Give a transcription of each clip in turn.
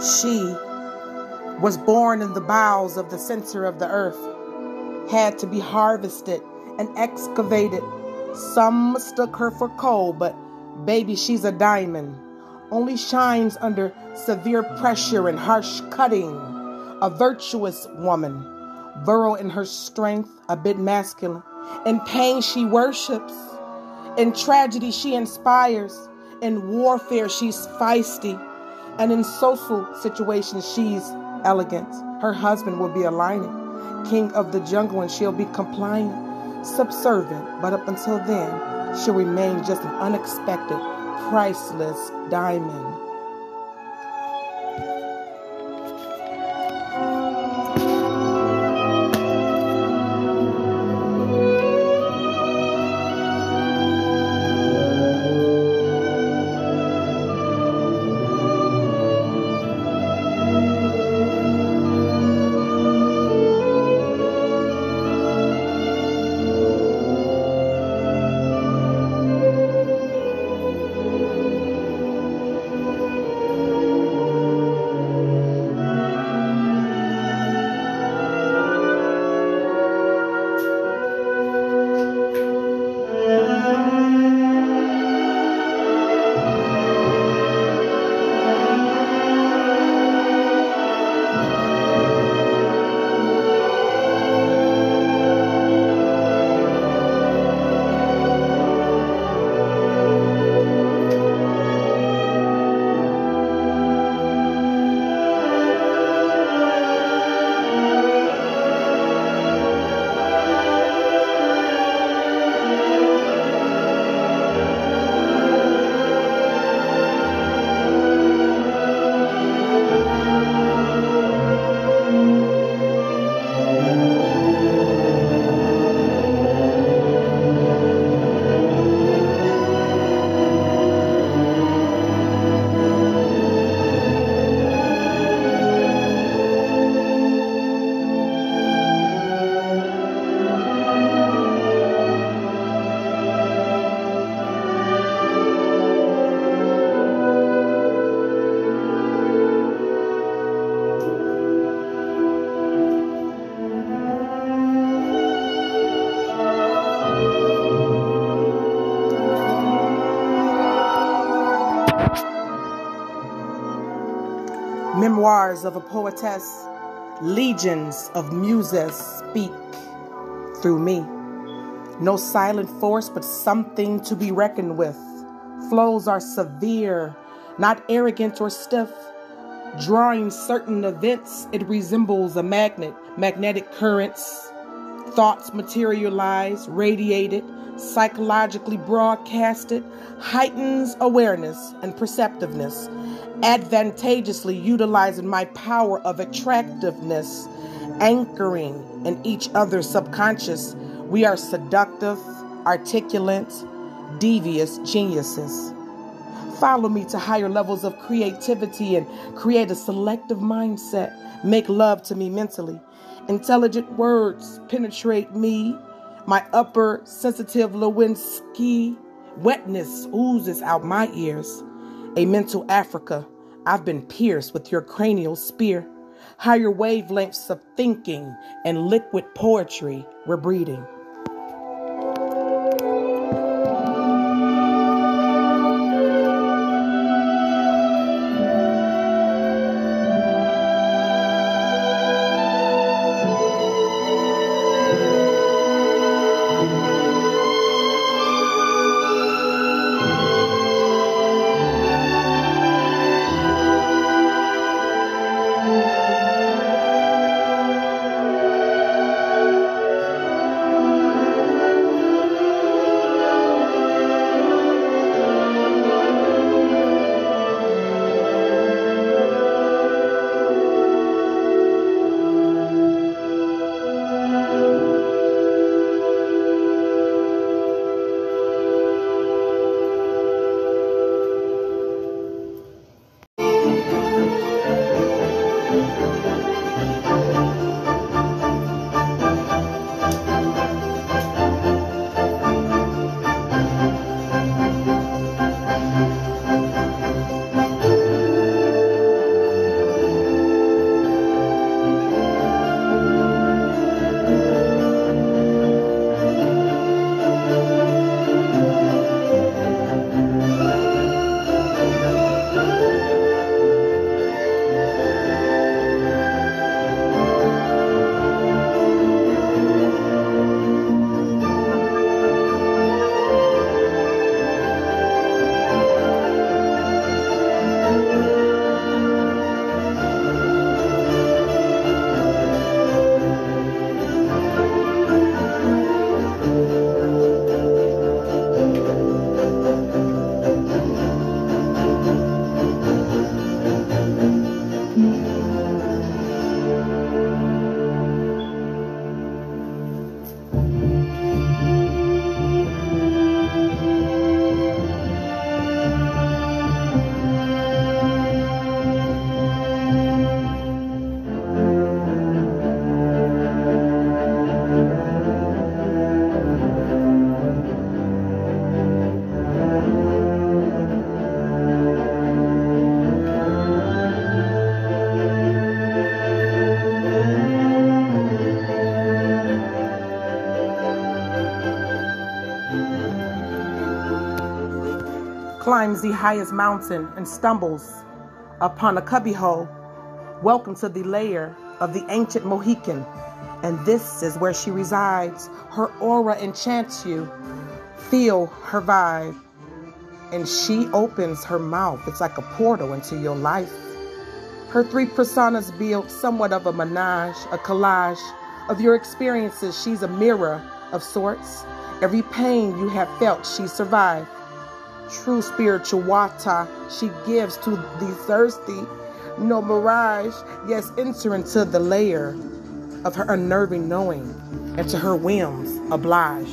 She was born in the bowels of the center of the earth, had to be harvested and excavated. Some mistook her for coal, but baby, she's a diamond. Only shines under severe pressure and harsh cutting. A virtuous woman, virile in her strength, a bit masculine. In pain, she worships. In tragedy, she inspires. In warfare, she's feisty. And in social situations, she's elegant. Her husband will be a lion, king of the jungle, and she'll be compliant, subservient. But up until then, she'll remain just an unexpected, priceless diamond. Memoirs of a poetess, legions of muses speak through me. No silent force, but something to be reckoned with. Flows are severe, not arrogant or stiff. Drawing certain events, it resembles a magnet, magnetic currents. Thoughts materialize, radiated, psychologically broadcasted, heightens awareness and perceptiveness advantageously utilizing my power of attractiveness, anchoring in each other's subconscious. We are seductive, articulate, devious geniuses. Follow me to higher levels of creativity and create a selective mindset. Make love to me mentally. Intelligent words penetrate me. My upper sensitive Lewinsky wetness oozes out my ears a mental Africa. I've been pierced with your cranial spear. Higher wavelengths of thinking and liquid poetry we're breeding. Climbs the highest mountain and stumbles upon a cubbyhole. Welcome to the lair of the ancient Mohican, and this is where she resides. Her aura enchants you. Feel her vibe, and she opens her mouth. It's like a portal into your life. Her three personas build somewhat of a menage, a collage of your experiences. She's a mirror of sorts. Every pain you have felt, she survived. True spiritual water she gives to the thirsty. No mirage, yes, enter into the layer of her unnerving knowing, and to her whims oblige.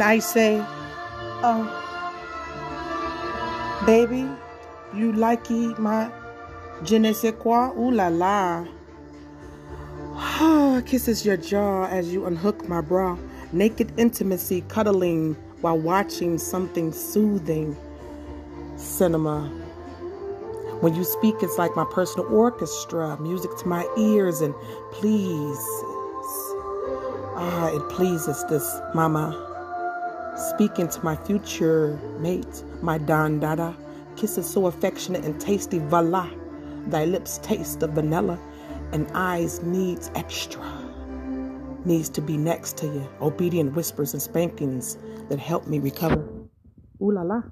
And I say, oh, baby, you likey my je ne sais quoi? Ooh la la. Kisses your jaw as you unhook my bra. Naked intimacy, cuddling while watching something soothing. Cinema. When you speak, it's like my personal orchestra, music to my ears, and please, ah, it pleases this mama. Speaking to my future mate, my Don Dada, kisses so affectionate and tasty, voila. Thy lips taste of vanilla, and eyes needs extra. Needs to be next to you. Obedient whispers and spankings that help me recover. Ooh la la.